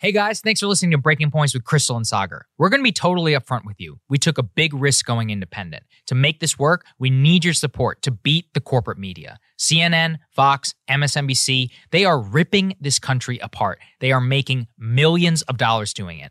Hey guys, thanks for listening to Breaking Points with Krystal and Saagar. We're going to be totally upfront with you. We took a big risk going independent. To make this work, we need your support to beat the corporate media. CNN, Fox, MSNBC, they are ripping this country apart. They are making millions of dollars doing it.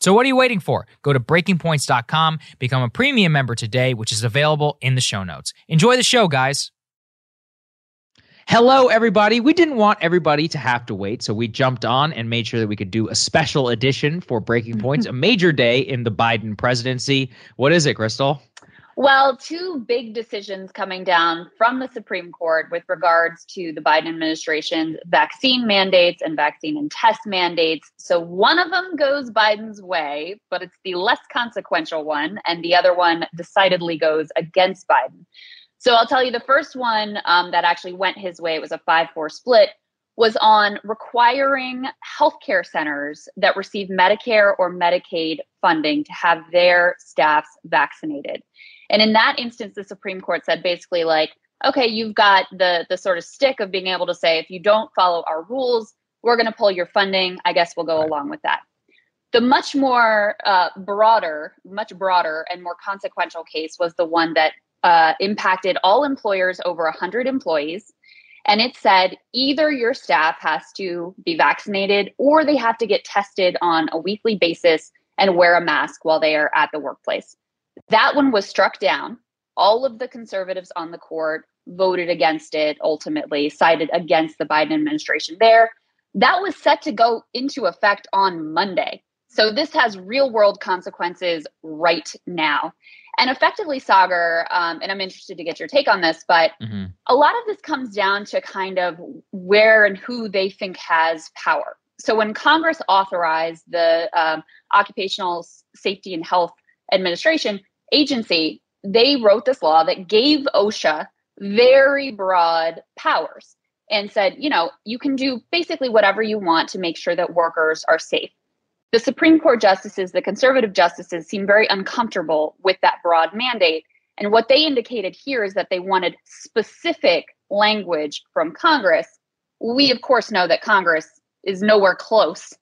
So what are you waiting for? Go to breakingpoints.com, become a premium member today, which is available in the show notes. Enjoy the show, guys. Hello, everybody. We didn't want everybody to have to wait, so we jumped on and made sure that we could do a special edition for Breaking Points, a major day in the Biden presidency. What is it, Krystal? Well, two big decisions coming down from the Supreme Court with regards to the Biden administration's vaccine mandates and vaccine and test mandates. So one of them goes Biden's way, but it's the less consequential one, and the other one decidedly goes against Biden. So I'll tell you the first one um, that actually went his way, it was a 5 4 split, was on requiring healthcare centers that receive Medicare or Medicaid funding to have their staffs vaccinated. And in that instance, the Supreme Court said basically like, okay, you've got the the sort of stick of being able to say if you don't follow our rules, we're going to pull your funding. I guess we'll go along with that. The much more uh, broader, much broader and more consequential case was the one that uh, impacted all employers over 100 employees. And it said either your staff has to be vaccinated or they have to get tested on a weekly basis and wear a mask while they are at the workplace. That one was struck down. All of the conservatives on the court voted against it ultimately, sided against the Biden administration there. That was set to go into effect on Monday. So this has real world consequences right now. And effectively, Saagar, um, and I'm interested to get your take on this, but mm-hmm. a lot of this comes down to kind of where and who they think has power. So when Congress authorized the um, Occupational Safety and Health Administration agency, they wrote this law that gave OSHA very broad powers and said, you know, you can do basically whatever you want to make sure that workers are safe the Supreme Court justices, the conservative justices, seem very uncomfortable with that broad mandate. And what they indicated here is that they wanted specific language from Congress. We, of course, know that Congress is nowhere close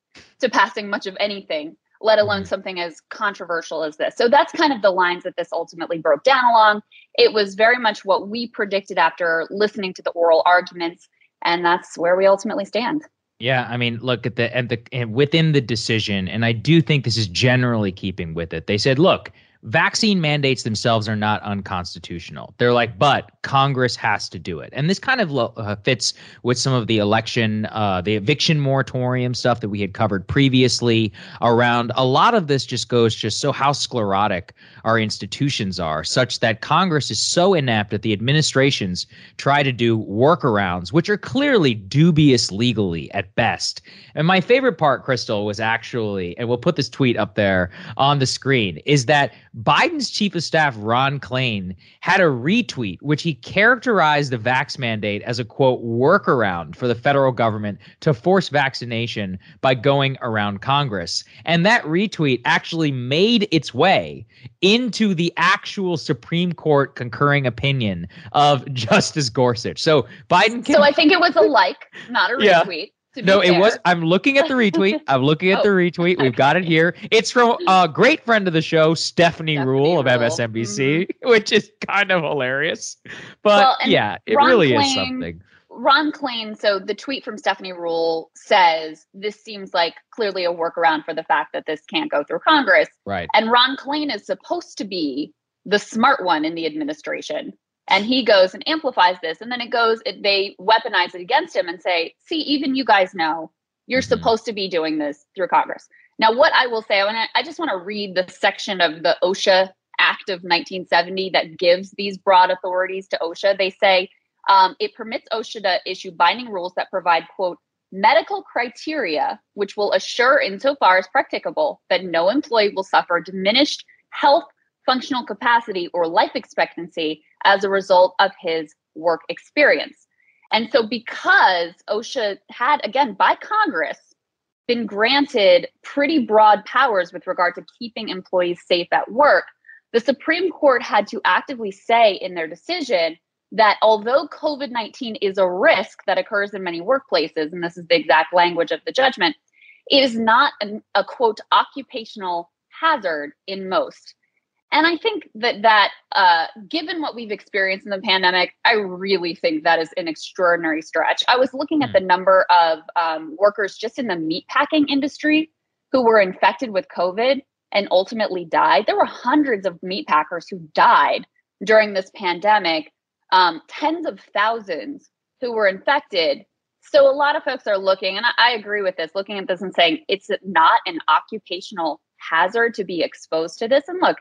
to passing much of anything, let alone mm-hmm. something as controversial as this. So that's kind of the lines that this ultimately broke down along. It was very much what we predicted after listening to the oral arguments, and that's where we ultimately stand. Yeah, I mean, look at the and the and within the decision, and I do think this is generally keeping with it. They said, look, vaccine mandates themselves are not unconstitutional. They're like, but Congress has to do it. And this kind of uh, fits with some of the election, uh, the eviction moratorium stuff that we had covered previously around. A lot of this just goes just so how sclerotic our institutions are, such that Congress is so inept that the administrations try to do workarounds, which are clearly dubious legally at best. And my favorite part, Krystal, was actually, and we'll put this tweet up there on the screen, is that Biden's chief of staff, Ron Klain, had a retweet which he characterized the vax mandate as a quote workaround for the federal government to force vaccination by going around Congress. And that retweet actually made its way into the actual Supreme Court concurring opinion of Justice Gorsuch. So Biden can, So I think it was a like, not a retweet. Yeah no, fair. it was. I'm looking at the retweet. I'm looking at oh, the retweet. We've got it here. It's from a great friend of the show, Stephanie, Stephanie Ruhle of MSNBC, mm-hmm. which is kind of hilarious. But well, yeah, it Ron really Klain, is something. Ron Klain, so the tweet from Stephanie Ruhle says this seems like clearly a workaround for the fact that this can't go through Congress. Right. And Ron Klain is supposed to be the smart one in the administration and he goes and amplifies this and then it goes it, they weaponize it against him and say see even you guys know you're mm-hmm. supposed to be doing this through congress now what i will say I, I just want to read the section of the osha act of 1970 that gives these broad authorities to osha they say um, it permits osha to issue binding rules that provide quote medical criteria which will assure insofar as practicable that no employee will suffer diminished health functional capacity or life expectancy as a result of his work experience. And so, because OSHA had, again, by Congress, been granted pretty broad powers with regard to keeping employees safe at work, the Supreme Court had to actively say in their decision that although COVID 19 is a risk that occurs in many workplaces, and this is the exact language of the judgment, it is not an, a quote occupational hazard in most. And I think that that, uh, given what we've experienced in the pandemic, I really think that is an extraordinary stretch. I was looking at hmm. the number of um, workers just in the meatpacking industry who were infected with COVID and ultimately died. There were hundreds of meatpackers who died during this pandemic, um, tens of thousands who were infected. So a lot of folks are looking, and I, I agree with this, looking at this and saying it's not an occupational hazard to be exposed to this. And look,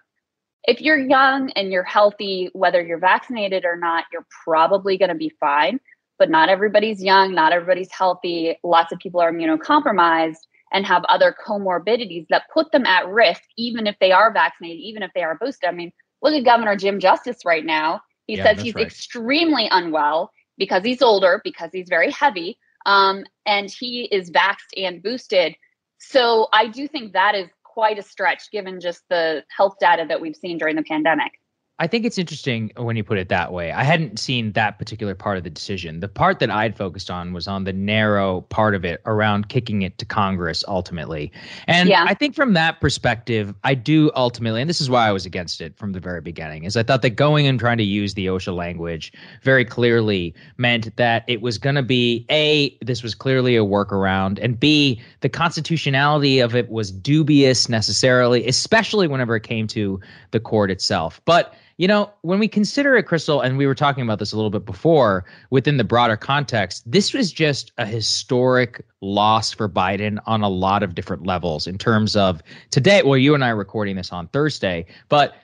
if you're young and you're healthy, whether you're vaccinated or not, you're probably going to be fine. But not everybody's young, not everybody's healthy. Lots of people are immunocompromised and have other comorbidities that put them at risk, even if they are vaccinated, even if they are boosted. I mean, look at Governor Jim Justice right now. He yeah, says he's right. extremely unwell because he's older, because he's very heavy, um, and he is vaxxed and boosted. So I do think that is quite a stretch given just the health data that we've seen during the pandemic. I think it's interesting when you put it that way. I hadn't seen that particular part of the decision. The part that I'd focused on was on the narrow part of it around kicking it to Congress ultimately. And yeah. I think from that perspective, I do ultimately, and this is why I was against it from the very beginning, is I thought that going and trying to use the OSHA language very clearly meant that it was going to be A, this was clearly a workaround, and B, the constitutionality of it was dubious necessarily, especially whenever it came to the court itself. But you know, when we consider it, Krystal, and we were talking about this a little bit before within the broader context, this was just a historic loss for Biden on a lot of different levels in terms of today. Well, you and I are recording this on Thursday, but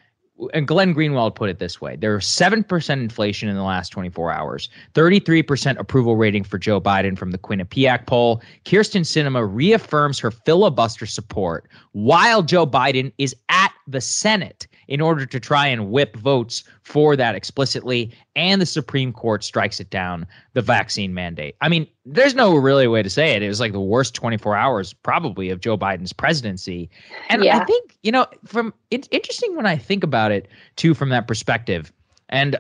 and Glenn Greenwald put it this way there was 7% inflation in the last 24 hours, 33% approval rating for Joe Biden from the Quinnipiac poll. Kyrsten Sinema reaffirms her filibuster support while Joe Biden is at the Senate in order to try and whip votes for that explicitly. And the Supreme Court strikes it down, the vaccine mandate. I mean, there's no really way to say it. It was like the worst 24 hours probably of Joe Biden's presidency. And yeah. I think, you know, from it's interesting when I think about it too from that perspective. And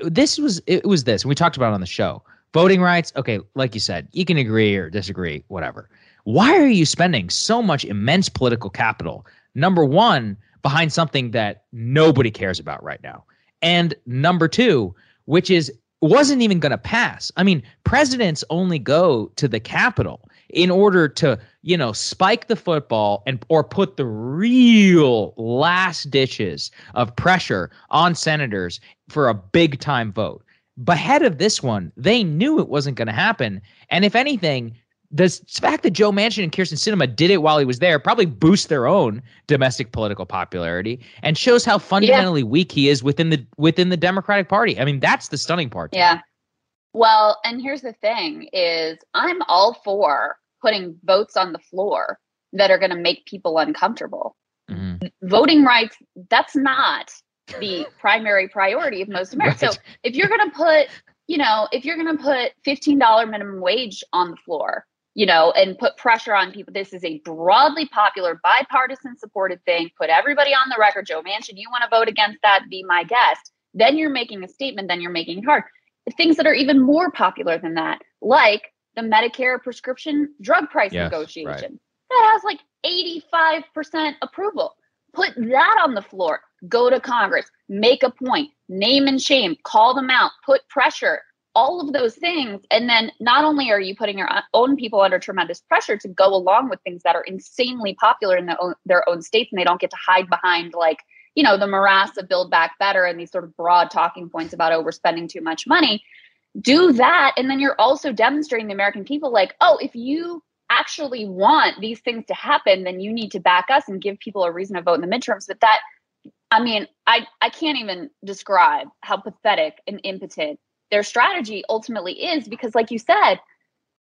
this was it was this, and we talked about it on the show. Voting rights, okay, like you said, you can agree or disagree, whatever. Why are you spending so much immense political capital? Number one, behind something that nobody cares about right now. And number two, which is wasn't even going to pass. I mean, presidents only go to the Capitol in order to you know, spike the football and or put the real last ditches of pressure on senators for a big time vote. But ahead of this one, they knew it wasn't going to happen. And if anything, the fact that Joe Manchin and Kyrsten Sinema did it while he was there probably boosts their own domestic political popularity and shows how fundamentally yeah. weak he is within the within the Democratic Party. I mean, that's the stunning part. Yeah. Well, and here's the thing is I'm all for putting votes on the floor that are going to make people uncomfortable. Mm-hmm. Voting rights, that's not the primary priority of most Americans. Right. So if you're going to put, you know, if you're going to put $15 minimum wage on the floor, you know, and put pressure on people. This is a broadly popular, bipartisan supported thing. Put everybody on the record. Joe Manchin, you want to vote against that? Be my guest. Then you're making a statement. Then you're making it hard. Things that are even more popular than that, like the Medicare prescription drug price yes, negotiation, right. that has like 85% approval. Put that on the floor. Go to Congress. Make a point. Name and shame. Call them out. Put pressure all of those things. And then not only are you putting your own people under tremendous pressure to go along with things that are insanely popular in their own, their own states and they don't get to hide behind like, you know, the morass of build back better and these sort of broad talking points about overspending too much money. Do that. And then you're also demonstrating the American people like, oh, if you actually want these things to happen, then you need to back us and give people a reason to vote in the midterms. But that I mean, I, I can't even describe how pathetic and impotent their strategy ultimately is because like you said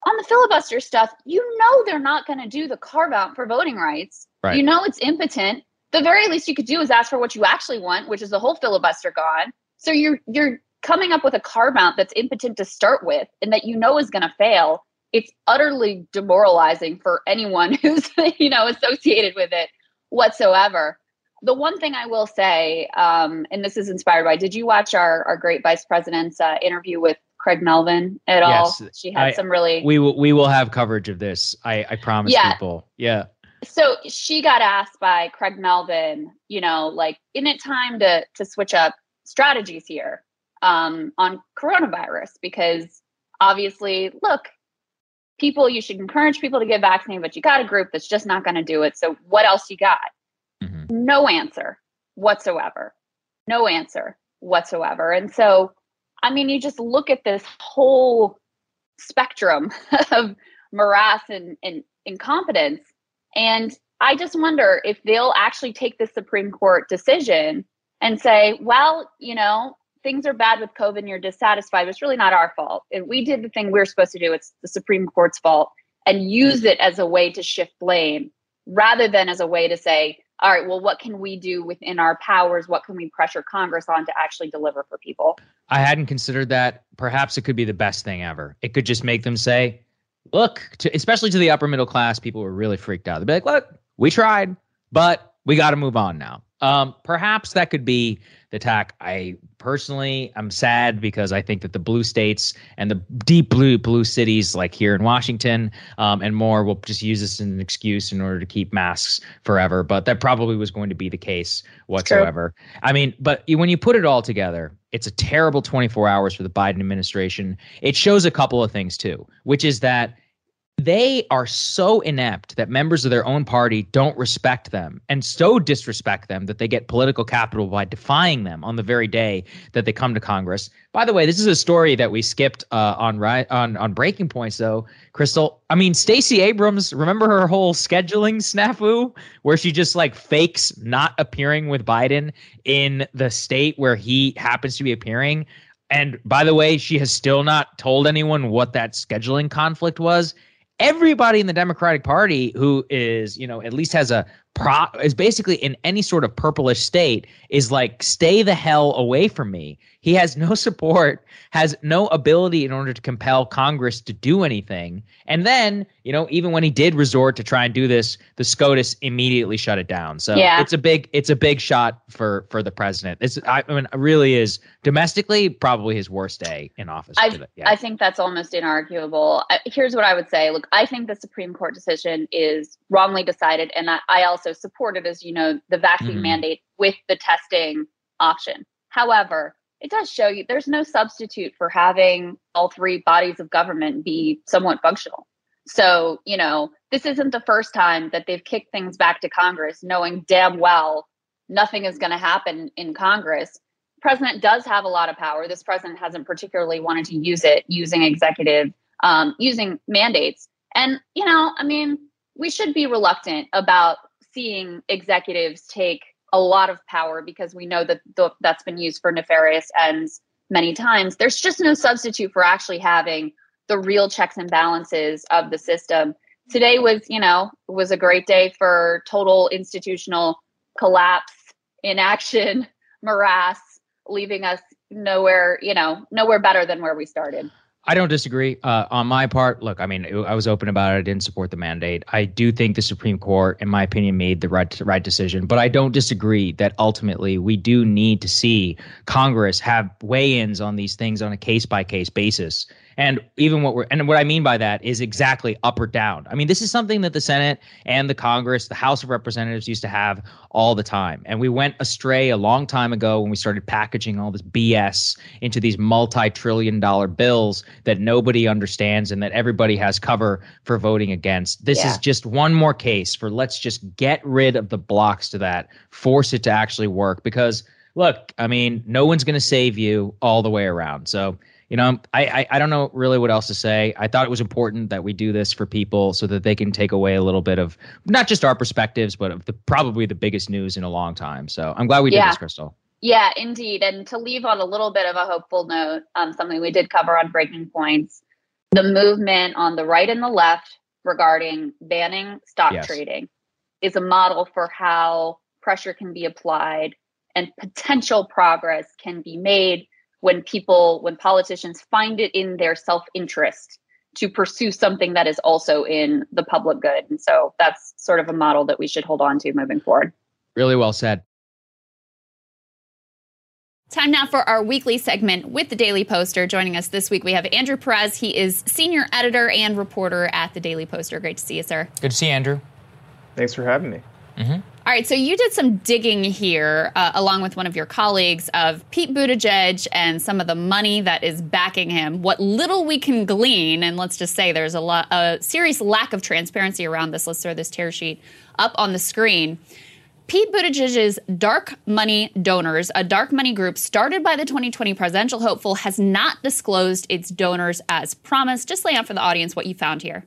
on the filibuster stuff you know they're not going to do the carve out for voting rights. Right. you know it's impotent. The very least you could do is ask for what you actually want which is the whole filibuster gone. So you're you're coming up with a carve out that's impotent to start with and that you know is going to fail. It's utterly demoralizing for anyone who's you know associated with it whatsoever the one thing I will say, um, and this is inspired by, did you watch our our great vice president's uh, interview with Craig Melvin at yes, all? She had I, some really. We will we will have coverage of this. I I promise yeah. people. Yeah. So she got asked by Craig Melvin, you know, like, isn't it time to to switch up strategies here um, on coronavirus? Because obviously, look, people, you should encourage people to get vaccinated, but you got a group that's just not going to do it. So what else you got? Mm-hmm. No answer whatsoever. No answer whatsoever. And so, I mean, you just look at this whole spectrum of morass and, and incompetence. And I just wonder if they'll actually take the Supreme Court decision and say, well, you know, things are bad with COVID and you're dissatisfied. It's really not our fault. If we did the thing we are supposed to do, it's the Supreme Court's fault, and use mm-hmm. it as a way to shift blame rather than as a way to say, all right, well, what can we do within our powers? What can we pressure Congress on to actually deliver for people? I hadn't considered that. Perhaps it could be the best thing ever. It could just make them say, look, to, especially to the upper middle class, people were really freaked out. They'd be like, look, we tried, but we got to move on now. Um, perhaps that could be the tack. I personally am sad because I think that the blue states and the deep blue blue cities like here in Washington um, and more will just use this as an excuse in order to keep masks forever. But that probably was going to be the case whatsoever. I mean, but when you put it all together, it's a terrible 24 hours for the Biden administration. It shows a couple of things too, which is that they are so inept that members of their own party don't respect them and so disrespect them that they get political capital by defying them on the very day that they come to Congress. By the way, this is a story that we skipped uh, on on on breaking points though. Krystal, I mean Stacey Abrams, remember her whole scheduling snafu where she just like fakes not appearing with Biden in the state where he happens to be appearing. And by the way, she has still not told anyone what that scheduling conflict was everybody in the Democratic Party who is, you know, at least has a pro is basically in any sort of purplish state is like stay the hell away from me. He has no support, has no ability in order to compel Congress to do anything. And then, you know, even when he did resort to try and do this, the SCOTUS immediately shut it down. So yeah. it's a big it's a big shot for for the president. It's I mean it really is domestically probably his worst day in office. I, yeah. I think that's almost inarguable. Here's what I would say. Look, I think the Supreme Court decision is wrongly decided and I, I also supported as you know the vaccine mm-hmm. mandate with the testing option. However, it does show you there's no substitute for having all three bodies of government be somewhat functional. So, you know, this isn't the first time that they've kicked things back to Congress, knowing damn well nothing is going to happen in Congress. president does have a lot of power. This president hasn't particularly wanted to use it using executive, um, using mandates. And, you know, I mean, we should be reluctant about seeing executives take a lot of power because we know that that's been used for nefarious ends many times. There's just no substitute for actually having the real checks and balances of the system. Today was, you know, was a great day for total institutional collapse, inaction, morass, leaving us nowhere, you know, nowhere better than where we started. I don't disagree. Uh, on my part, look, I mean, I was open about it. I didn't support the mandate. I do think the Supreme Court, in my opinion, made the right right decision. But I don't disagree that ultimately we do need to see Congress have weigh-ins on these things on a case by case basis. And even what we're and what I mean by that is exactly up or down. I mean, this is something that the Senate and the Congress, the House of Representatives used to have all the time. And we went astray a long time ago when we started packaging all this BS into these multi-trillion dollar bills that nobody understands and that everybody has cover for voting against. This yeah. is just one more case for let's just get rid of the blocks to that, force it to actually work because look, I mean, no one's going to save you all the way around. So you know, I, I, I don't know really what else to say. I thought it was important that we do this for people so that they can take away a little bit of not just our perspectives, but of the probably the biggest news in a long time. So I'm glad we yeah. did this, Krystal. Yeah, indeed. And to leave on a little bit of a hopeful note, um, something we did cover on Breaking Points, the movement on the right and the left regarding banning stock yes. trading is a model for how pressure can be applied and potential progress can be made when people, when politicians find it in their self interest to pursue something that is also in the public good. And so that's sort of a model that we should hold on to moving forward. Really well said. Time now for our weekly segment with the Daily Poster. Joining us this week, we have Andrew Perez. He is senior editor and reporter at the Daily Poster. Great to see you, sir. Good to see you, Andrew. Thanks for having me. Mm-hmm. All right, so you did some digging here, uh, along with one of your colleagues, of Pete Buttigieg and some of the money that is backing him. What little we can glean, and let's just say there's a, lot, a serious lack of transparency around this. Let's throw this tear sheet up on the screen. Pete Buttigieg's dark money donors, a dark money group started by the 2020 presidential hopeful, has not disclosed its donors as promised. Just lay out for the audience what you found here.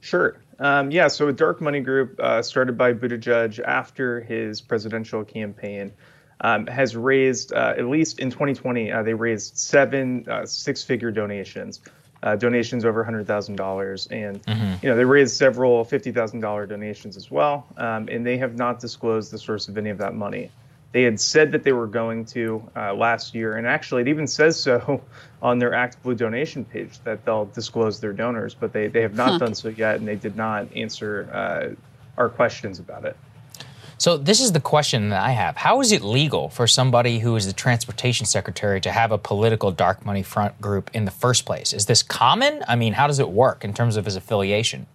Sure. Um, yeah, so a dark money group uh, started by Buttigieg after his presidential campaign um, has raised, uh, at least in 2020, uh, they raised seven uh, six-figure donations, uh, donations over $100,000, and mm-hmm. you know they raised several $50,000 donations as well, um, and they have not disclosed the source of any of that money. They had said that they were going to uh, last year, and actually, it even says so on their Act Blue donation page that they'll disclose their donors, but they, they have not huh. done so yet, and they did not answer uh, our questions about it. So this is the question that I have: How is it legal for somebody who is the transportation secretary to have a political dark money front group in the first place? Is this common? I mean, how does it work in terms of his affiliation?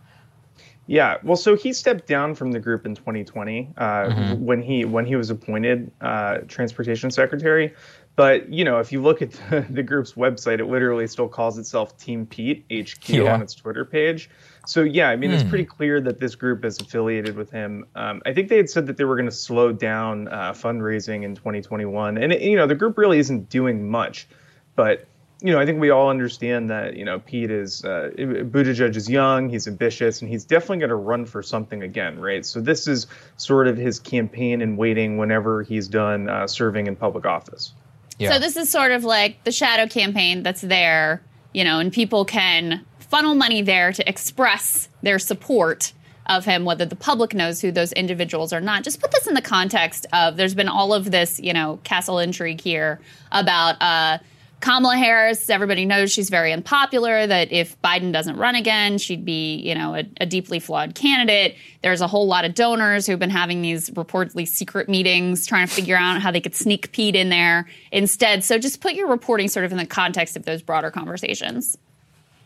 Yeah, well, so he stepped down from the group in 2020 uh, mm-hmm. when he when he was appointed uh, transportation secretary. But you know, if you look at the, the, group's website, it literally still calls itself Team Pete HQ yeah. on its Twitter page. So yeah, I mean, mm. it's pretty clear that this group is affiliated with him. Um, I think they had said that they were going to slow down uh, fundraising in 2021, and it, you know, the group really isn't doing much. But you know, I think we all understand that, you know, Pete is, uh, Buttigieg is young, he's ambitious, and he's definitely going to run for something again, right? So this is sort of his campaign in waiting whenever he's done uh, serving in public office. Yeah. So this is sort of like the shadow campaign that's there, you know, and people can funnel money there to express their support of him, whether the public knows who those individuals are not. Just put this in the context of there's been all of this, you know, castle intrigue here about, uh, Kamala Harris, everybody knows she's very unpopular, that if Biden doesn't run again, she'd be, you know, a, a, deeply flawed candidate. There's a whole lot of donors who've been having these reportedly secret meetings trying to figure out how they could sneak Pete in there instead. So just put your reporting sort of in the context of those broader conversations.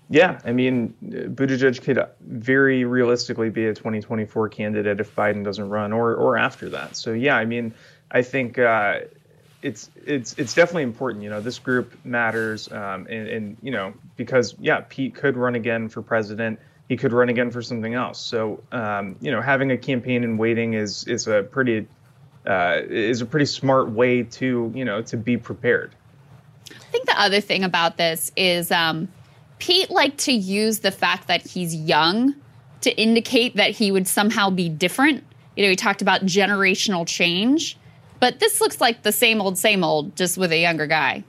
Yeah, I mean, Buttigieg could very realistically be a 2024 candidate if Biden doesn't run or, or after that. So, yeah, I mean, I think. Uh, it's it's it's definitely important. You know, this group matters, um, and, and you know because yeah, Pete could run again for president. He could run again for something else. So um, you know, having a campaign in waiting is is a pretty uh, is a pretty smart way to you know to be prepared. I think the other thing about this is um, Pete liked to use the fact that he's young to indicate that he would somehow be different. You know, he talked about generational change, but this looks like the same old, same old, just with a younger guy.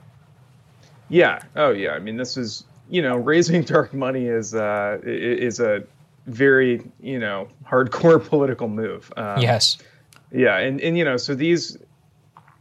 Yeah. Oh, yeah. I mean, this is you know, raising dark money is uh, is a very you know hardcore political move. Um, yes. Yeah, and and you know, so these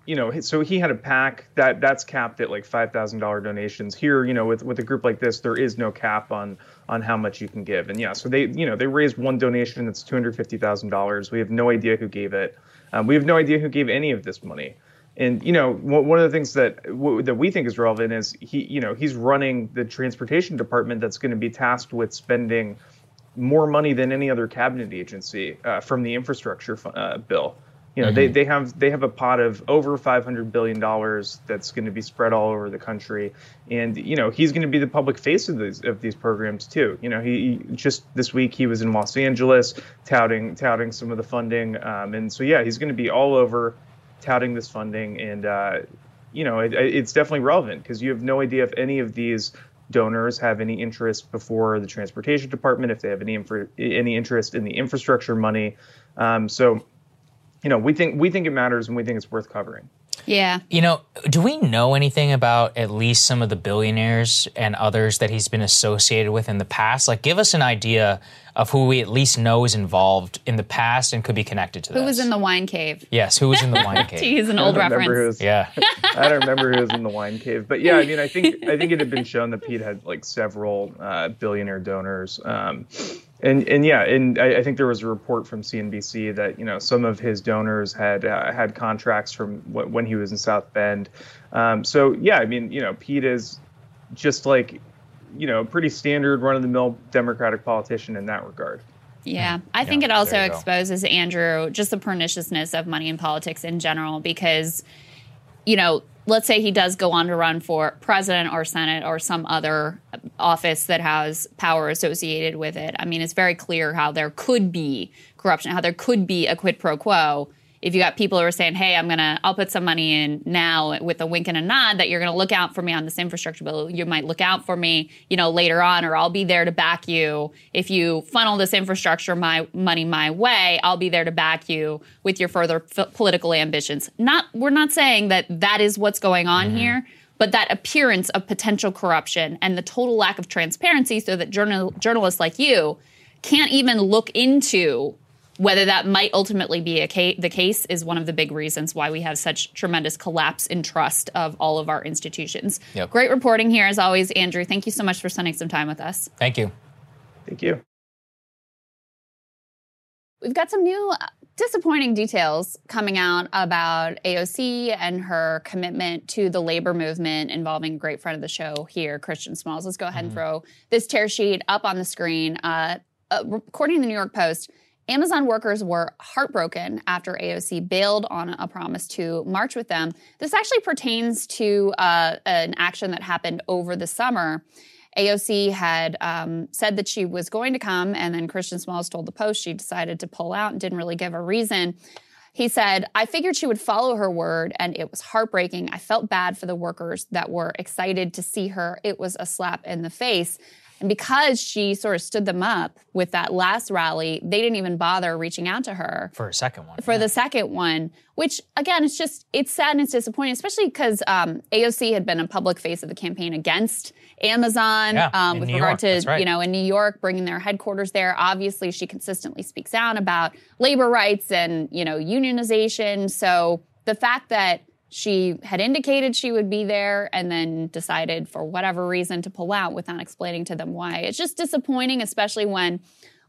you know, so he had a PAC that that's capped at like five thousand dollar donations. Here, you know, with with a group like this, there is no cap on on how much you can give. And yeah, so they you know they raised one donation that's two hundred fifty thousand dollars. We have no idea who gave it. Um, we have no idea who gave any of this money. And you know, one of the things that w- that we think is relevant is he, you know, he's running the transportation department that's going to be tasked with spending more money than any other cabinet agency uh, from the infrastructure uh, bill. You know, mm-hmm. they, they have they have a pot of over 500 billion dollars that's going to be spread all over the country, and you know he's going to be the public face of these of these programs too. You know, he, just this week he was in Los Angeles touting touting some of the funding, um, and so yeah, he's going to be all over touting this funding, and uh, you know it, it's definitely relevant because you have no idea if any of these donors have any interest before the transportation department, if they have any any interest in the infrastructure money. Um, so you know, we think we think it matters and we think it's worth covering. Yeah. You know, do we know anything about at least some of the billionaires and others that he's been associated with in the past? Like, give us an idea of who we at least know is involved in the past and could be connected to who this. Who was in the wine cave? Yes, who was in the wine cave? He's an old reference. yeah. I don't remember who was in the wine cave, but yeah, I mean, I think I think it had been shown that Pete had like several uh, billionaire donors. Um, and and yeah, and I, I, think there was a report from CNBC that you know some of his donors had uh, had contracts from w- when he was in South Bend. Um, so yeah, I mean, you know, Pete is just like you know, pretty standard run of the mill Democratic politician in that regard. Yeah, I think yeah, it also exposes Andrew just the perniciousness of money in politics in general because, you know, let's say he does go on to run for president or senate or some other office that has power associated with it. I mean, it's very clear how there could be corruption, how there could be a quid pro quo if you got people who are saying, "Hey, I'm gonna, I'll put some money in now with a wink and a nod that you're gonna look out for me on this infrastructure bill. You might look out for me, you know, later on, or I'll be there to back you if you funnel this infrastructure my money my way. I'll be there to back you with your further f- political ambitions. Not, we're not saying that that is what's going on mm-hmm. here." But that appearance of potential corruption and the total lack of transparency, so that journal- journalists like you can't even look into whether that might ultimately be ca- the case is one of the big reasons why we have such tremendous collapse in trust of all of our institutions. Yep. Great reporting here, as always, Andrew. Thank you so much for spending some time with us. Thank you. Thank you. We've got some new uh, disappointing details coming out about AOC and her commitment to the labor movement involving a great friend of the show here, Christian Smalls. Let's go ahead mm-hmm. and throw this tear sheet up on the screen. Uh, uh, according to the New York Post, Amazon workers were heartbroken after AOC bailed on a promise to march with them. This actually pertains to uh, an action that happened over the summer. AOC had um, said that she was going to come, and then Christian Smalls told the Post she decided to pull out and didn't really give a reason. He said, I figured she would follow her word, and it was heartbreaking. I felt bad for the workers that were excited to see her. It was a slap in the face. And because she sort of stood them up with that last rally, they didn't even bother reaching out to her for a second one. For yeah. the second one, which again, it's just it's sad and it's disappointing, especially because um, AOC had been a public face of the campaign against Amazon yeah, um, with New regard York. to right. you know in New York bringing their headquarters there. Obviously, she consistently speaks out about labor rights and you know unionization. So the fact that she had indicated she would be there and then decided for whatever reason to pull out without explaining to them why. It's just disappointing, especially when,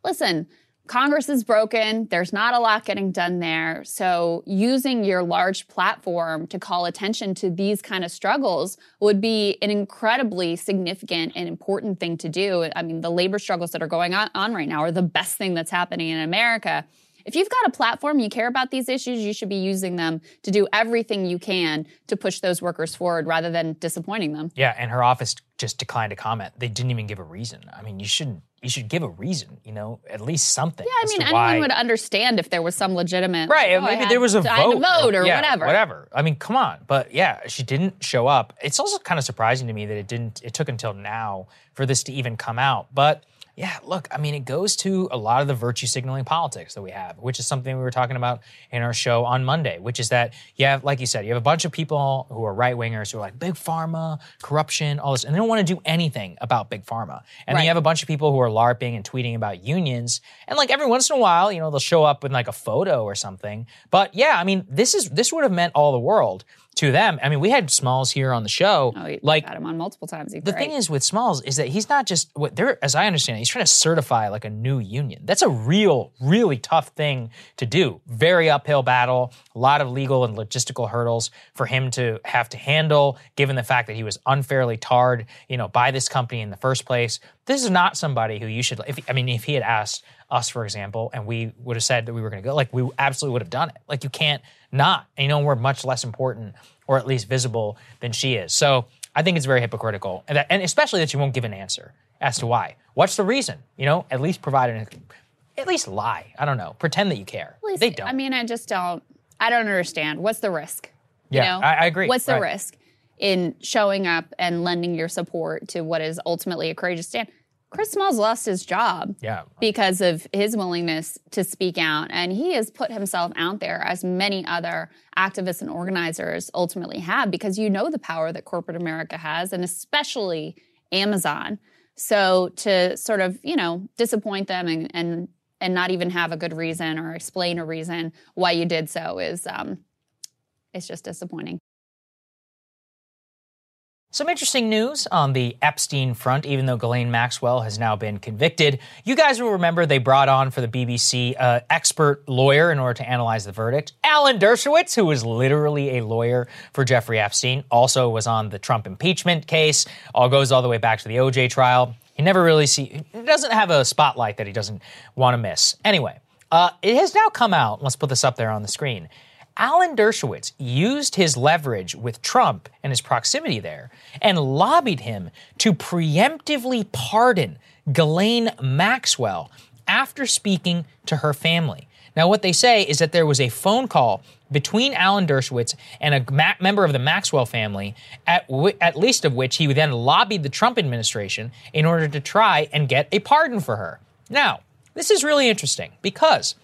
listen, Congress is broken. There's not a lot getting done there. So using your large platform to call attention to these kind of struggles would be an incredibly significant and important thing to do. I mean, the labor struggles that are going on, right now are the best thing that's happening in America. If you've got a platform, you care about these issues, you should be using them to do everything you can to push those workers forward rather than disappointing them. Yeah, and her office just declined to comment. They didn't even give a reason. I mean, you shouldn't. You should give a reason. You know, at least something. Yeah, I mean, anyone why- would understand if there was some legitimate Right, oh, maybe had there was a vote, vote or yeah, whatever. Whatever. I mean, come on. But yeah, she didn't show up. It's also kind of surprising to me that it didn't. It took until now for this to even come out. But yeah, look, I mean, it goes to a lot of the virtue signaling politics that we have, which is something we were talking about in our show on Monday. Which is that you have, like you said, you have a bunch of people who are right wingers who are like big pharma, corruption, all this, and they don't want to do anything about big pharma. And then you have a bunch of people who are LARPing and tweeting about unions. And like every once in a while, you know, they'll show up with like a photo or something. But yeah, I mean, this is this would have meant all the world to them. I mean, we had Smalls here on the show. Oh, like got him on multiple times. The great. thing is with Smalls is that he's not just what they're as I understand it, he's trying to certify like a new union. That's a real, really tough thing to do. Very uphill battle, a lot of legal and logistical hurdles for him to have to handle, given the fact that he was unfairly tarred, you know, by this company in the first place. This is not somebody who you should if I mean if he had asked us, for example, and we would have said that we were gonna go, like we absolutely would have done it. Like you can't not. And you know, we're much less important or at least visible than she is. So I think it's very hypocritical, and, that, and especially that you won't give an answer as to why. What's the reason? You know, at least provide an, at least lie. I don't know. Pretend that you care. Least- they don't. I mean, I just don't. I don't understand. What's the risk? You Yeah, know? I- I agree. What's the Right. risk in showing up and lending your support to what is ultimately a courageous stand? Chris Smalls lost his job yeah. because of his willingness to speak out. And he has put himself out there as many other activists and organizers ultimately have because you know the power that corporate America has, and especially Amazon. So to sort of, you know, disappoint them and and and not even have a good reason or explain a reason why you did so is um it's just disappointing. Some interesting news on the Epstein front, even though Ghislaine Maxwell has now been convicted. You guys will remember they brought on for the BBC uh, expert lawyer in order to analyze the verdict. Alan Dershowitz, who was literally a lawyer for Jeffrey Epstein, also was on the Trump impeachment case. All goes all the way back to the OJ trial. He never really see, he doesn't have a spotlight that he doesn't want to miss. Anyway, uh, it has now come out. Let's put this up there on the screen. Alan Dershowitz used his leverage with Trump and his proximity there and lobbied him to preemptively pardon Ghislaine Maxwell after speaking to her family. Now, what they say is that there was a phone call between Alan Dershowitz and a ma- member of the Maxwell family, at, w- at least of which he then lobbied the Trump administration in order to try and get a pardon for her. Now, this is really interesting because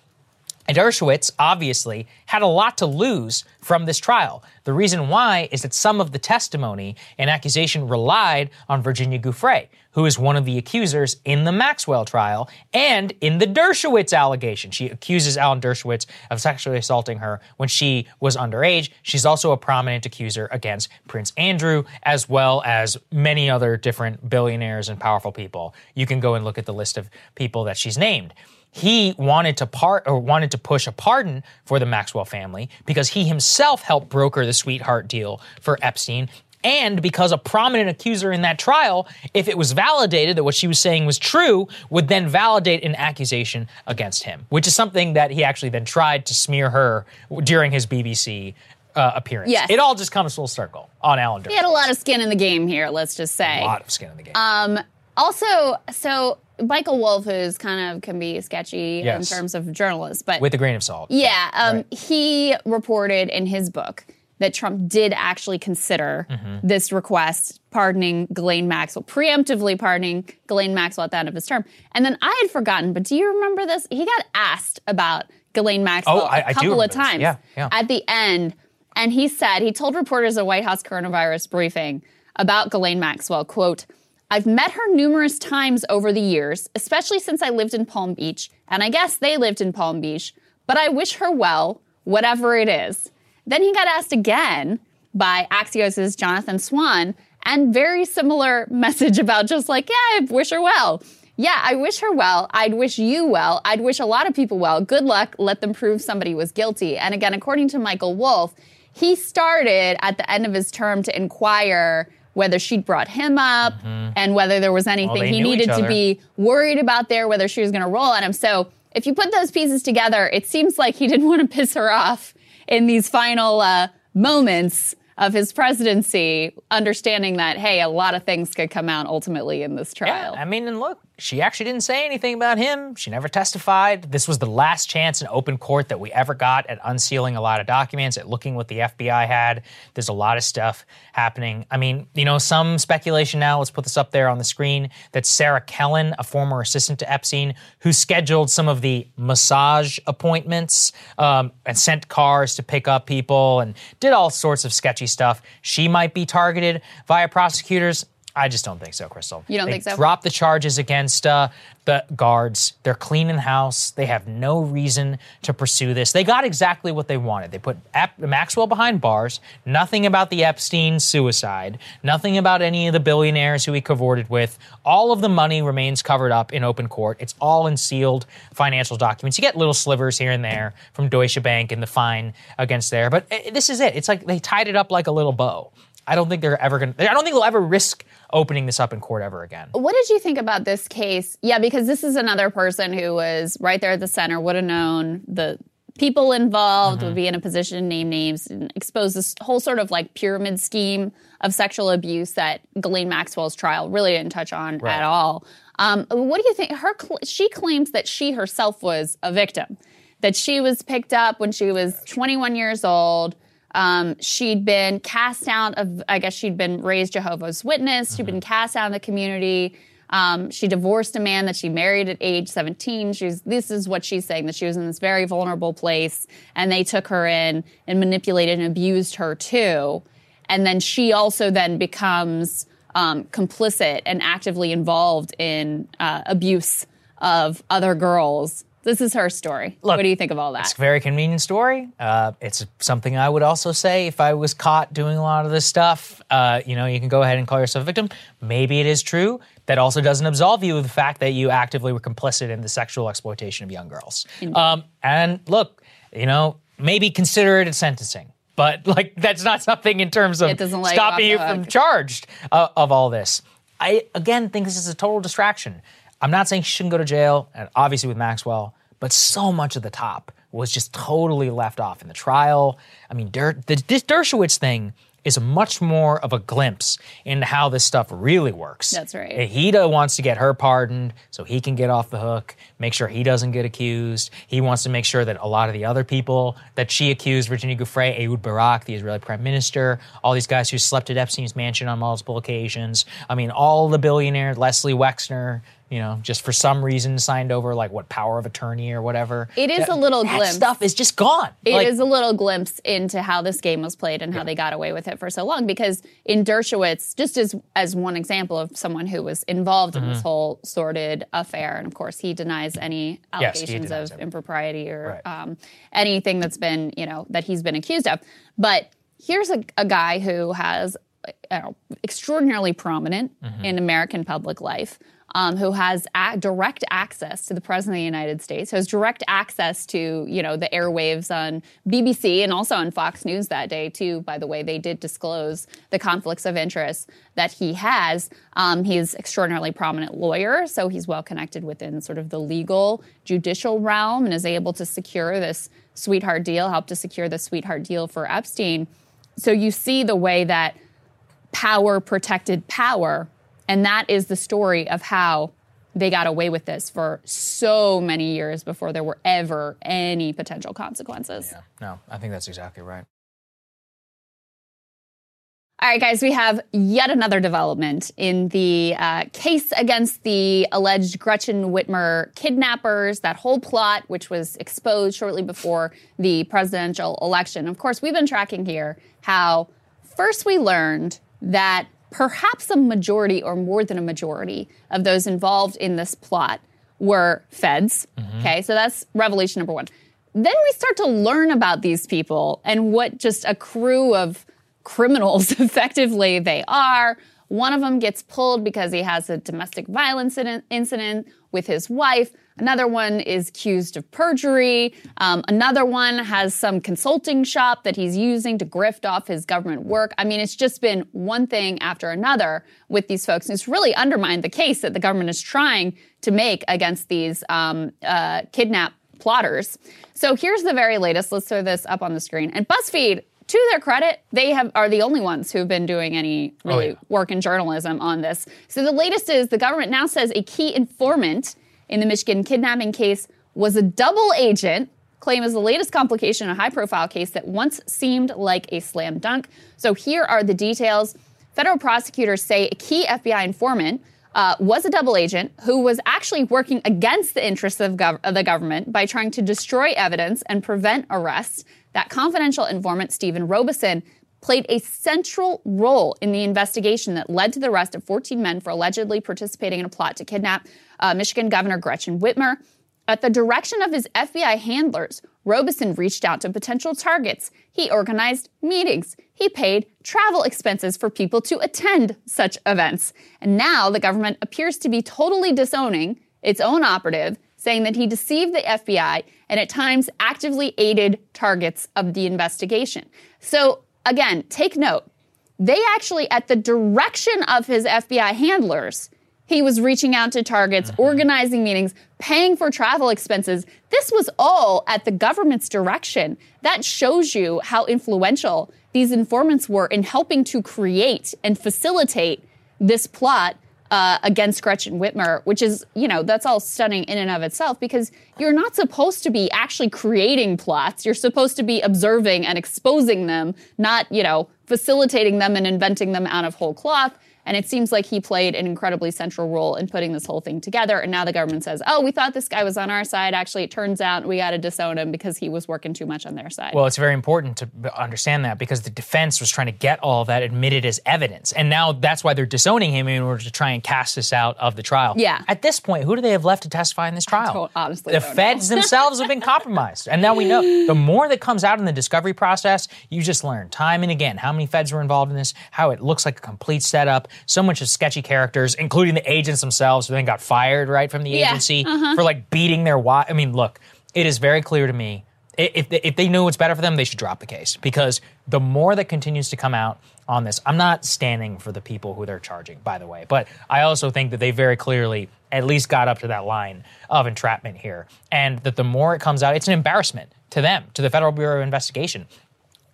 and Dershowitz obviously had a lot to lose from this trial. The reason why is that some of the testimony and accusation relied on Virginia Giuffre, who is one of the accusers in the Maxwell trial and in the Dershowitz allegation. She accuses Alan Dershowitz of sexually assaulting her when she was underage. She's also a prominent accuser against Prince Andrew, as well as many other different billionaires and powerful people. You can go and look at the list of people that she's named he wanted to part or wanted to push a pardon for the Maxwell family because he himself helped broker the sweetheart deal for Epstein. And because a prominent accuser in that trial, if it was validated that what she was saying was true, would then validate an accusation against him, which is something that he actually then tried to smear her during his BBC uh, appearance. Yes. It all just comes full circle on Alan He had a lot of skin in the game here, let's just say. A lot of skin in the game. Um, also, so Michael Wolff, who's kind of can be sketchy Yes. in terms of journalists, but with a grain of salt. yeah, um, Right. he reported in his book that Trump did actually consider Mm-hmm. this request, pardoning Ghislaine Maxwell, preemptively pardoning Ghislaine Maxwell at the end of his term. And then I had forgotten, but do you remember this? He got asked about Ghislaine Maxwell Oh, I- a I do couple remember of this. times Yeah, yeah. at the end. And he said, he told reporters at White House coronavirus briefing about Ghislaine Maxwell, quote, I've met her numerous times over the years, especially since I lived in Palm Beach, and I guess they lived in Palm Beach, but I wish her well, whatever it is. Then he got asked again by Axios' Jonathan Swan, and very similar message about just like, yeah, I wish her well. Yeah, I wish her well. I'd wish you well. I'd wish a lot of people well. Good luck. Let them prove somebody was guilty. And again, according to Michael Wolff, he started at the end of his term to inquire whether she'd brought him up and whether there was anything they he needed to be worried about there, whether she was going to roll on him. So if you put those pieces together, it seems like he didn't want to piss her off in these final uh, moments of his presidency, understanding that, hey, a lot of things could come out ultimately in this trial. Yeah, I mean, and look, she actually didn't say anything about him. She never testified. This was the last chance in open court that we ever got at unsealing a lot of documents, at looking what the FBI had. There's a lot of stuff happening. I mean, you know, some speculation now, let's put this up there on the screen, that Sarah Kellen, a former assistant to Epstein, who scheduled some of the massage appointments um, and sent cars to pick up people and did all sorts of sketchy stuff, she might be targeted via prosecutors. I just don't think so, Krystal. You don't they think so? Drop the charges against uh, the guards. They're cleaning house. They have no reason to pursue this. They got exactly what they wanted. They put Ep- Maxwell behind bars. Nothing about the Epstein suicide. Nothing about any of the billionaires who he cavorted with. All of the money remains covered up in open court. It's all in sealed financial documents. You get little slivers here and there from Deutsche Bank and the fine against there, but eh, this is it. It's like they tied it up like a little bow. I don't think they're ever going to, I don't think they'll ever risk opening this up in court ever again. What did you think about this case? Yeah, because this is another person who was right there at the center, would have known the people involved, Mm-hmm. would be in a position to name names and expose this whole sort of like pyramid scheme of sexual abuse that Ghislaine Maxwell's trial really didn't touch on Right. at all. Um, what do you think? Her she claims that she herself was a victim, that she was picked up when she was 21 years old. Um, she'd been cast out of, I guess she'd been raised Jehovah's Witness. She'd been cast out of the community. Um, she divorced a man that she married at age 17. She's, this is what she's saying that she was in this very vulnerable place and they took her in and manipulated and abused her too. And then she also then becomes um, complicit and actively involved in uh, abuse of other girls. This is her story. Look, what do you think of all that? It's a very convenient story. Uh, it's something I would also say if I was caught doing a lot of this stuff. Uh, you know, you can go ahead and call yourself a victim. Maybe it is true. That also doesn't absolve you of the fact that you actively were complicit in the sexual exploitation of young girls. Um, and look, you know, maybe consider it in sentencing. But like, that's not something in terms of It you stopping you, from charged uh, of all this. I again think this is a total distraction. I'm not saying she shouldn't go to jail, and obviously with Maxwell, but so much of the top was just totally left off in the trial. I mean, Der- the, this Dershowitz thing is much more of a glimpse into how this stuff really works. That's right. Do- wants to get her pardoned so he can get off the hook, make sure he doesn't get accused. He wants to make sure that a lot of the other people that she accused, Virginia Giuffre, Ehud Barak, the Israeli prime minister, all these guys who slept at Epstein's mansion on multiple occasions. I mean, all the billionaires, Leslie Wexner, you know, just for some reason signed over like what power of attorney or whatever. It is That- a little that glimpse. stuff is just gone. It is Like, a little glimpse into how this game was played and how they got away with it for so long. Because in Dershowitz, just as as one example of someone who was involved in this whole sordid affair, and of course he denies any Mm-hmm. Yes, allegations denies of impropriety or Right. um, anything that's been you know that he's been accused of. But here's a, a guy who has know, extraordinarily prominent Mm-hmm. in American public life. Um, who has a- direct access to the president of the United States, who has direct access to you know the airwaves on BBC and also on Fox News that day too. By the way, they did disclose the conflicts of interest that he has. Um, he's extraordinarily prominent lawyer, so he's well connected within sort of the legal judicial realm and is able to secure this sweetheart deal, help to secure the sweetheart deal for Epstein. So you see the way that power protected power. And that is the story of how they got away with this for so many years before there were ever any potential consequences. no, I think that's exactly right. All right, guys, we have yet another development in the uh, case against the alleged Gretchen Whitmer kidnappers, that whole plot, which was exposed shortly before the presidential election. Of course, we've been tracking here how first we learned that perhaps a majority or more than a majority of those involved in this plot were feds. Mm-hmm. Okay, so that's revelation number one. Then we start to learn about these people and what just a crew of criminals effectively they are, One of them gets pulled because he has a domestic violence incident with his wife. Another one is accused of perjury. Um, another one has some consulting shop that he's using to grift off his government work. I mean, it's just been one thing after another with these folks. And it's really undermined the case that the government is trying to make against these um, uh, kidnap plotters. So here's the very latest. Let's throw this up on the screen. And BuzzFeed to their credit, they have are the only ones who've been doing any oh, really oh, yeah. work in journalism on this. So the latest is the government now says a key informant in the Michigan kidnapping case was a double agent. Claim is the latest complication in a high profile case that once seemed like a slam dunk. So here are the details. Federal prosecutors say a key FBI informant uh, was a double agent who was actually working against the interests of, gov- of, the government by trying to destroy evidence and prevent arrests. That confidential informant, Stephen Robeson, played a central role in the investigation that led to the arrest of 14 men for allegedly participating in a plot to kidnap uh, Michigan Governor Gretchen Whitmer. At the direction of his FBI handlers, Robeson reached out to potential targets. He organized meetings. He paid travel expenses for people to attend such events. And now the government appears to be totally disowning its own operative, saying that he deceived the FBI and at times actively aided targets of the investigation. So, again, take note. They actually, at the direction of his FBI handlers, he was reaching out to targets, mm-hmm. organizing meetings, paying for travel expenses. This was all at the government's direction. That shows you how influential these informants were in helping to create and facilitate this plot uh, against Gretchen Whitmer, which is, you know, that's all stunning in and of itself because you're not supposed to be actually creating plots. You're supposed to be observing and exposing them, not, you know, facilitating them and inventing them out of whole cloth. And it seems like he played an incredibly central role in putting this whole thing together. And now the government says, oh, we thought this guy was on our side. Actually, it turns out we got to disown him because he was working too much on their side. Well, it's very important to understand that because the defense was trying to get all of that admitted as evidence. And now that's why they're disowning him in order to try and cast this out of the trial. Yeah. At this point, who do they have left to testify in this trial? honestly, the feds themselves have been compromised. And now we know the more that comes out in the discovery process, you just learn time and again how many feds were involved in this, how it looks like a complete setup, so much of sketchy characters, including the agents themselves, who then got fired right from the yeah. agency uh-huh. for like beating their wife. I mean, look, it is very clear to me. If, if they know what's better for them, they should drop the case because the more that continues to come out on this, I'm not standing for the people who they're charging, by the way, but I also think that they very clearly at least got up to that line of entrapment here. And that the more it comes out, it's an embarrassment to them, to the Federal Bureau of Investigation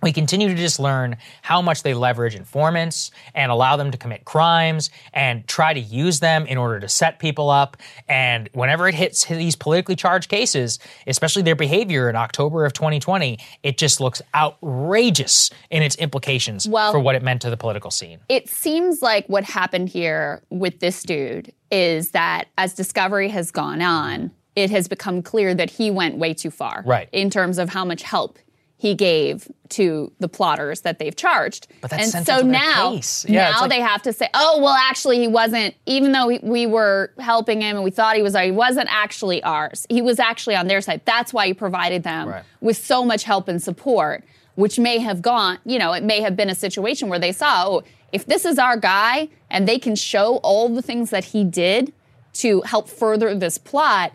we continue to just learn how much they leverage informants and allow them to commit crimes and try to use them in order to set people up. And whenever it hits these politically charged cases, especially their behavior in October of 2020, it just looks outrageous in its implications well, for what it meant to the political scene. It seems like what happened here with this dude is that as discovery has gone on, it has become clear that he went way too far. Right. In terms of how much help he gave to the plotters that they've charged. But that's and so now, yeah, now like, they have to say, oh, well, actually, he wasn't, even though we, we, were helping him and we thought he was, he wasn't actually ours. He was actually on their side. That's why he provided them right. with so much help and support, which may have gone, you know, it may have been a situation where they saw, oh, if this is our guy and they can show all the things that he did to help further this plot,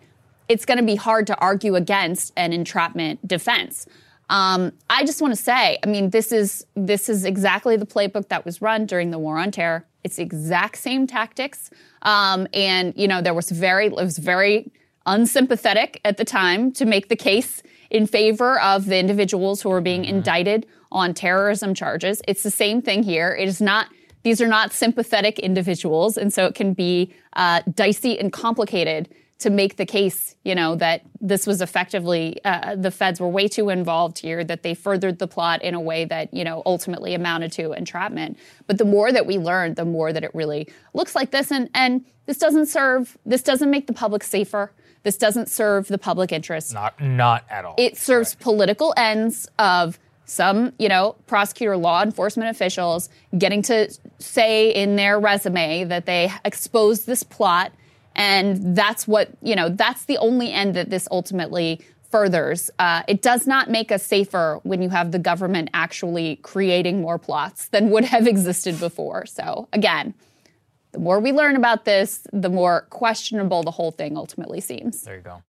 it's going to be hard to argue against an entrapment defense. Um, I just want to say, I mean, this is this is exactly the playbook that was run during the war on terror. It's the exact same tactics, um, and you know there was very it was very unsympathetic at the time to make the case in favor of the individuals who were being mm-hmm. indicted on terrorism charges. It's the same thing here. It is not. These are not sympathetic individuals, and so it can be uh, dicey and complicated to make the case, you know, that this was effectively uh, the feds were way too involved here, that they furthered the plot in a way that you know ultimately amounted to entrapment. But the more that we learn, the more that it really looks like this, and and this doesn't serve, this doesn't make the public safer. This doesn't serve the public interest. Not not at all. It serves right. political ends of some, you know, prosecutor law enforcement officials getting to say in their resume that they exposed this plot and that's what, you know, that's the only end that this ultimately furthers. Uh, it does not make us safer when you have the government actually creating more plots than would have existed before. So, again, The more we learn about this, the more questionable the whole thing ultimately seems. There you go.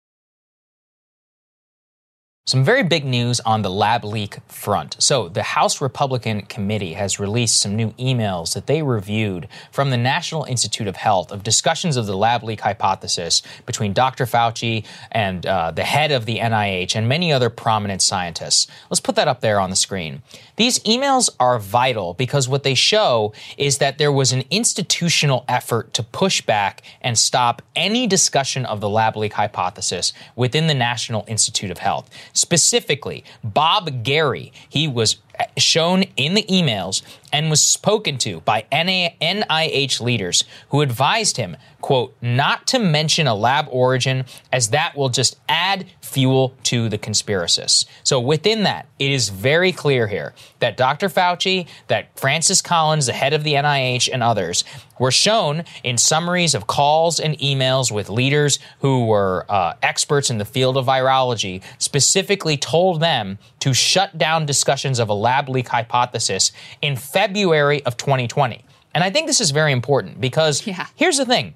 Some very big news on the lab leak front. So, the House Republican Committee has released some new emails that they reviewed from the National Institute of Health of discussions of the lab leak hypothesis between Dr. Fauci and uh, the head of the NIH and many other prominent scientists. Let's put that up there on the screen. These emails are vital because what they show is that there was an institutional effort to push back and stop any discussion of the lab leak hypothesis within the National Institute of Health. Specifically, Bob Garry, he was uh, shown in the emails and was spoken to by NIH leaders who advised him, quote, not to mention a lab origin as that will just add fuel to the conspiracists. So within that, it is very clear here that Dr. Fauci, that Francis Collins, the head of the NIH, and others were shown in summaries of calls and emails with leaders who were uh, experts in the field of virology, specifically told them to shut down discussions of a lab leak hypothesis in February of 2020. And I think this is very important because Yeah. here's the thing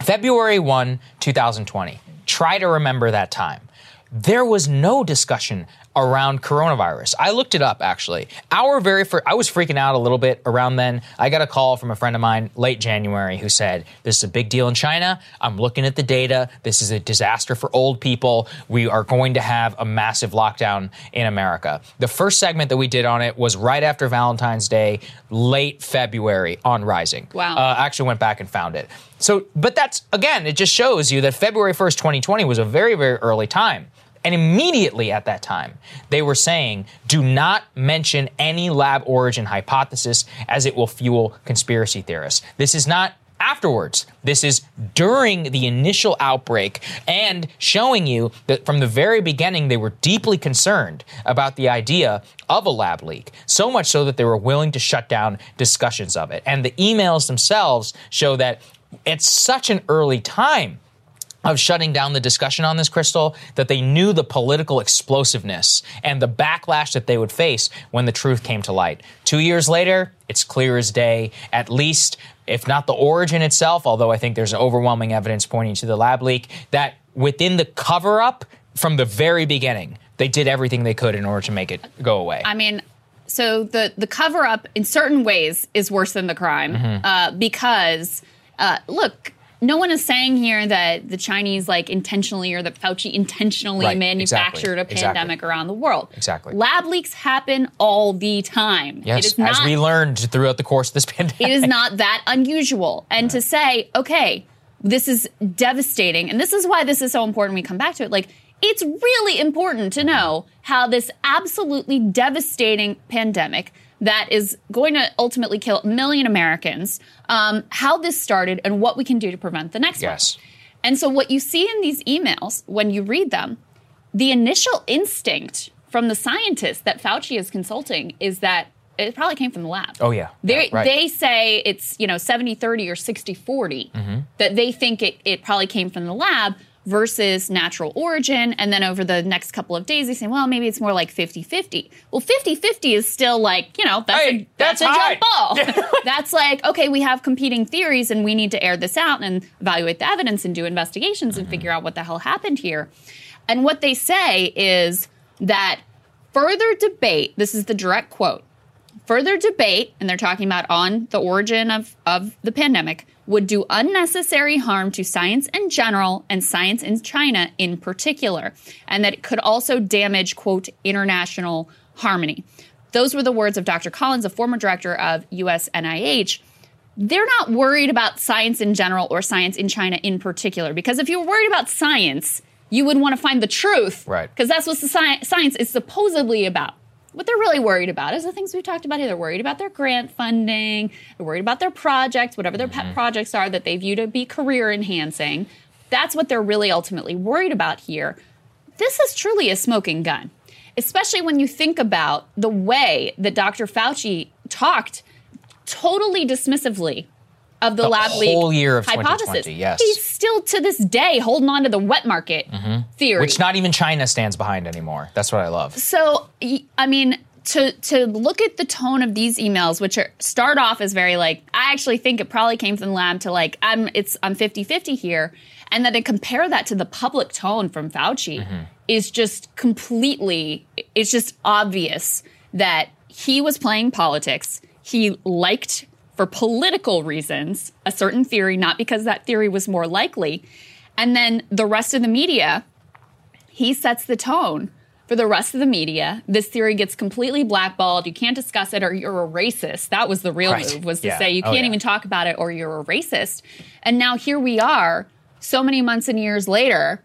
February 1, 2020. Try to remember that time. There was no discussion around coronavirus. I looked it up actually. Our very first, I was freaking out a little bit around then. I got a call from a friend of mine late January who said, This is a big deal in China. I'm looking at the data. This is a disaster for old people. We are going to have a massive lockdown in America. The first segment that we did on it was right after Valentine's Day, late February on Rising. Wow. Uh, I actually went back and found it. So, but that's again, it just shows you that February 1st, 2020 was a very, very early time. And immediately at that time, they were saying, do not mention any lab origin hypothesis as it will fuel conspiracy theorists. This is not afterwards. This is during the initial outbreak and showing you that from the very beginning they were deeply concerned about the idea of a lab leak. So much so that they were willing to shut down discussions of it. And the emails themselves show that at such an early time of shutting down the discussion on this Krystal that they knew the political explosiveness and the backlash that they would face when the truth came to light. Two years later, it's clear as day, at least, if not the origin itself, although I think there's overwhelming evidence pointing to the lab leak, that within the cover up from the very beginning, they did everything they could in order to make it go away. I mean, so the the cover up in certain ways is worse than the crime Mm-hmm. uh, because uh, look. No one is saying here that the Chinese like intentionally or that Fauci intentionally Right, manufactured exactly, a pandemic around the world. Exactly. Lab leaks happen all the time. it yes, is as we learned throughout the course of this pandemic. it is not that unusual. And to say, okay, this is devastating, and this is why this is so important. We come back to it. Like, it's really important to know how this absolutely devastating pandemic that is going to ultimately kill a million Americans, um, how this started, and what we can do to prevent the next Yes. one. And so, what you see in these emails when you read them, the initial instinct from the scientists that Fauci is consulting is that it probably came from the lab. Oh, yeah. They, Yeah, right. they say it's, you know, 70 30 or 60 40, Mm-hmm. that they think it, it probably came from the lab versus natural origin. And then over the next couple of days, they say, well, maybe it's more like 50 50. Well, 50 50 is still like, you know, that's, Hey, a, that's, that's a jump ball. that's like, okay, we have competing theories and we need to air this out and evaluate the evidence and do investigations and mm-hmm. figure out what the hell happened here. And what they say is that further debate, this is the direct quote, further debate, and they're talking about on the origin of, of the pandemic, would do unnecessary harm to science in general and science in China in particular, and that it could also damage, quote, international harmony. Those were the words of Dr. Collins, a former director of US NIH. They're not worried about science in general or science in China in particular, because if you were worried about science, you would want to find the truth. Right. Because that's what sci- science is supposedly about. What they're really worried about is the things we've talked about here. They're worried about their grant funding, they're worried about their projects, whatever their pet mm-hmm. projects are that they view to be career enhancing. That's what they're really ultimately worried about here. This is truly a smoking gun, especially when you think about the way that Dr. Fauci talked totally dismissively of the, The lab leak whole year of hypothesis. 2020, yes. He's still to this day holding on to the wet market theory. Which not even China stands behind anymore. That's what I love. So, I mean, to to look at the tone of these emails which are start off as very like i actually think it probably came from the lab to like i'm it's i'm 50-50 here and then to compare that to the public tone from fauci mm-hmm. is just completely it's just obvious that he was playing politics he liked for political reasons a certain theory not because that theory was more likely and then the rest of the media he sets the tone for the rest of the media. This theory gets completely blackballed. You can't discuss it or you're a racist. That was the real right. move was to yeah. say you oh, can't oh, yeah. even talk about it or you're a racist. And now here we are so many months and years later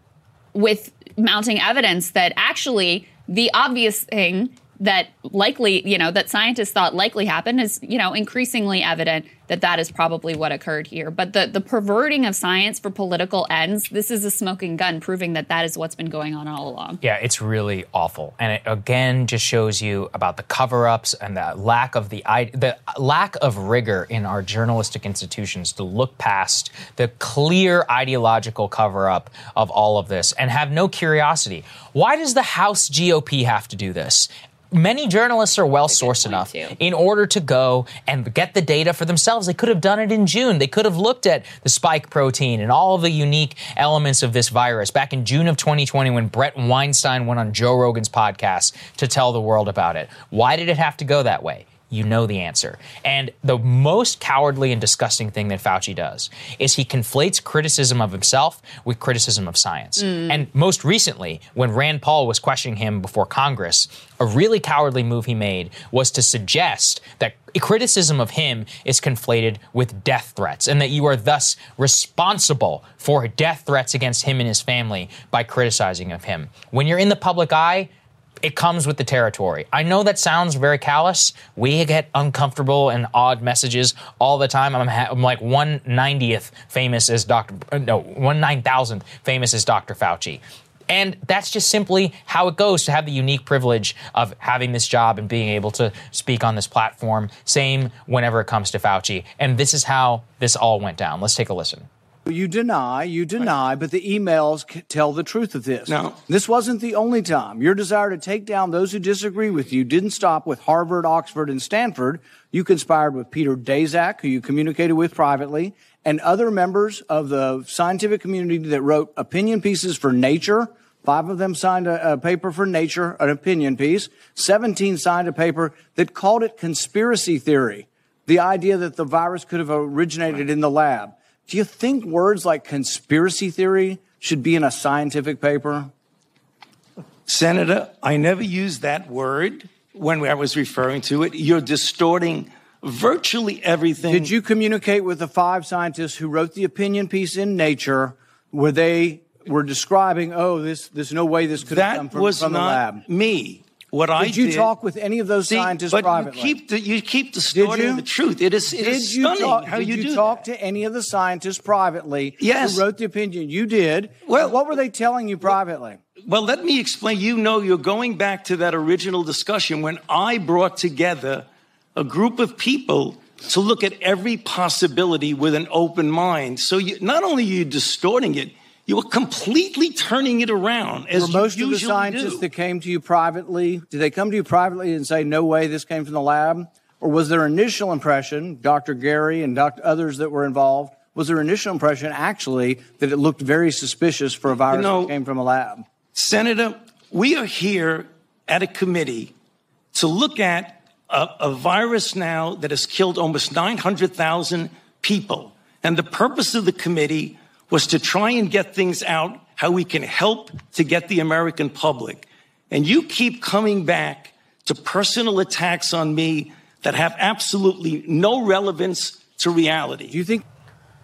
with mounting evidence that actually the obvious thing that likely, you know, that scientists thought likely happened is, you know, increasingly evident that that is probably what occurred here. But the the perverting of science for political ends, this is a smoking gun proving that that is what's been going on all along. Yeah, it's really awful. And it again just shows you about the cover-ups and the lack of the the lack of rigor in our journalistic institutions to look past the clear ideological cover-up of all of this and have no curiosity. Why does the House GOP have to do this? Many journalists are well sourced enough too. in order to go and get the data for themselves. They could have done it in June. They could have looked at the spike protein and all of the unique elements of this virus back in June of 2020 when Bret Weinstein went on Joe Rogan's podcast to tell the world about it. Why did it have to go that way? You know the answer. And the most cowardly and disgusting thing that Fauci does is he conflates criticism of himself with criticism of science. Mm. And most recently, when Rand Paul was questioning him before Congress, a really cowardly move he made was to suggest that criticism of him is conflated with death threats and that you are thus responsible for death threats against him and his family by criticizing of him. When you're in the public eye, it comes with the territory. I know that sounds very callous. We get uncomfortable and odd messages all the time. I'm, ha- I'm like one ninetieth famous as Dr. Uh, no, one nine thousandth famous as Dr. Fauci. And that's just simply how it goes to have the unique privilege of having this job and being able to speak on this platform. Same whenever it comes to Fauci. And this is how this all went down. Let's take a listen. You deny, you deny, but the emails tell the truth of this. No. This wasn't the only time. Your desire to take down those who disagree with you didn't stop with Harvard, Oxford, and Stanford. You conspired with Peter Daszak, who you communicated with privately, and other members of the scientific community that wrote opinion pieces for Nature. Five of them signed a, a paper for Nature, an opinion piece. 17 signed a paper that called it conspiracy theory. The idea that the virus could have originated in the lab. Do you think words like conspiracy theory should be in a scientific paper? Senator, I never used that word when I was referring to it. You're distorting virtually everything. Did you communicate with the five scientists who wrote the opinion piece in Nature where they were describing, oh, this, there's no way this could that have come from, was from the not lab? Me. What I did you did, talk with any of those see, scientists but privately? You keep, the, you keep distorting the truth. It is, it did is you stunning talk, how did you, you do talk that. to any of the scientists privately yes. who wrote the opinion? You did. Well, what were they telling you privately? Well, let me explain. You know, you're going back to that original discussion when I brought together a group of people to look at every possibility with an open mind. So you, not only are you distorting it, you were completely turning it around as Were most of the scientists do. that came to you privately, did they come to you privately and say, no way this came from the lab? Or was their initial impression, Dr. Garry and Dr. others that were involved, was their initial impression actually that it looked very suspicious for a virus you know, that came from a lab? Senator, we are here at a committee to look at a, a virus now that has killed almost 900,000 people. And the purpose of the committee was to try and get things out how we can help to get the American public. And you keep coming back to personal attacks on me that have absolutely no relevance to reality. Do you think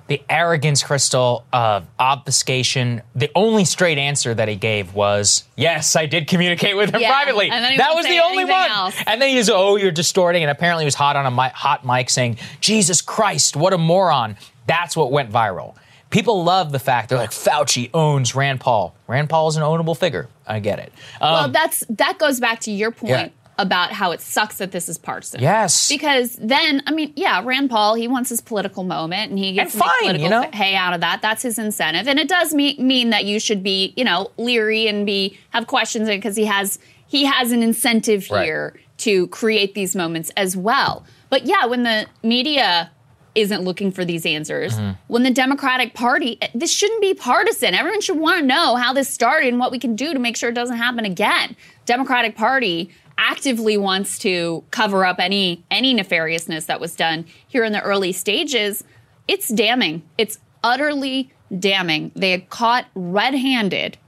the arrogance, Krystal, of obfuscation. The only straight answer that he gave was, "Yes, I did communicate with him yeah, privately." That was the only one. Else. And then he's, "Oh, you're distorting." And apparently, he was hot on a mic, hot mic saying, "Jesus Christ, what a moron!" That's what went viral. People love the fact they're like Fauci owns Rand Paul. Rand Paul is an ownable figure. I get it. Um, well, that's that goes back to your point. Yeah about how it sucks that this is partisan. Yes. Because then, I mean, yeah, Rand Paul, he wants his political moment and he gets and fine, political you know? hay out of that. That's his incentive. And it does mean, mean that you should be, you know, leery and be have questions because he has he has an incentive here to create these moments as well. But yeah, when the media isn't looking for these answers, Mm-hmm. when the Democratic Party, this shouldn't be partisan. Everyone should want to know how this started and what we can do to make sure it doesn't happen again. Democratic Party actively wants to cover up any any nefariousness that was done here in the early stages. It's damning. It's utterly damning. They had caught red-handed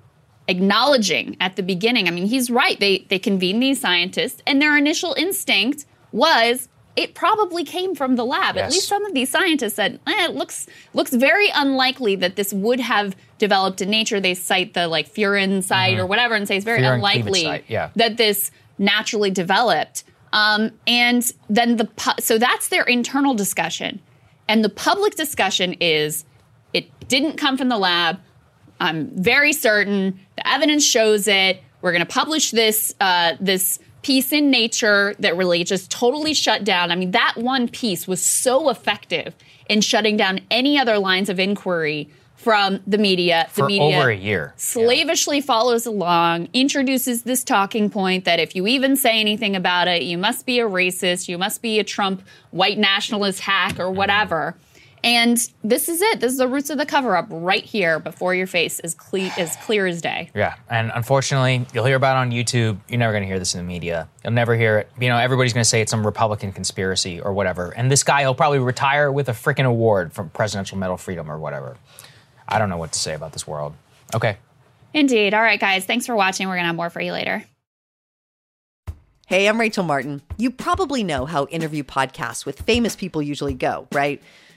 acknowledging at the beginning. I mean, he's right. They they convened these scientists, and their initial instinct was it probably came from the lab. At least some of these scientists said eh, it looks looks very unlikely that this would have developed in nature. They cite the like furin site or whatever, and say it's very Furin unlikely yeah. that this naturally developed. Um, and then the pu- so that's their internal discussion, and the public discussion is it didn't come from the lab. I'm very certain the evidence shows it. We're going to publish this uh, this piece in Nature that really just totally shut down. I mean, that one piece was so effective in shutting down any other lines of inquiry from the media. For the media over a year. slavishly follows along, introduces this talking point that if you even say anything about it, you must be a racist, you must be a Trump white nationalist hack or whatever. And this is it. This is the roots of the cover up right here before your face, as clear as clear as day. Yeah, and unfortunately, you'll hear about it on YouTube. You're never going to hear this in the media. You'll never hear it. You know, everybody's going to say it's some Republican conspiracy or whatever. And this guy, he'll probably retire with a freaking award from Presidential Medal of Freedom or whatever. I don't know what to say about this world. Okay. Indeed. All right, guys. Thanks for watching. We're going to have more for you later. Hey, I'm Rachel Martin. You probably know how interview podcasts with famous people usually go, right?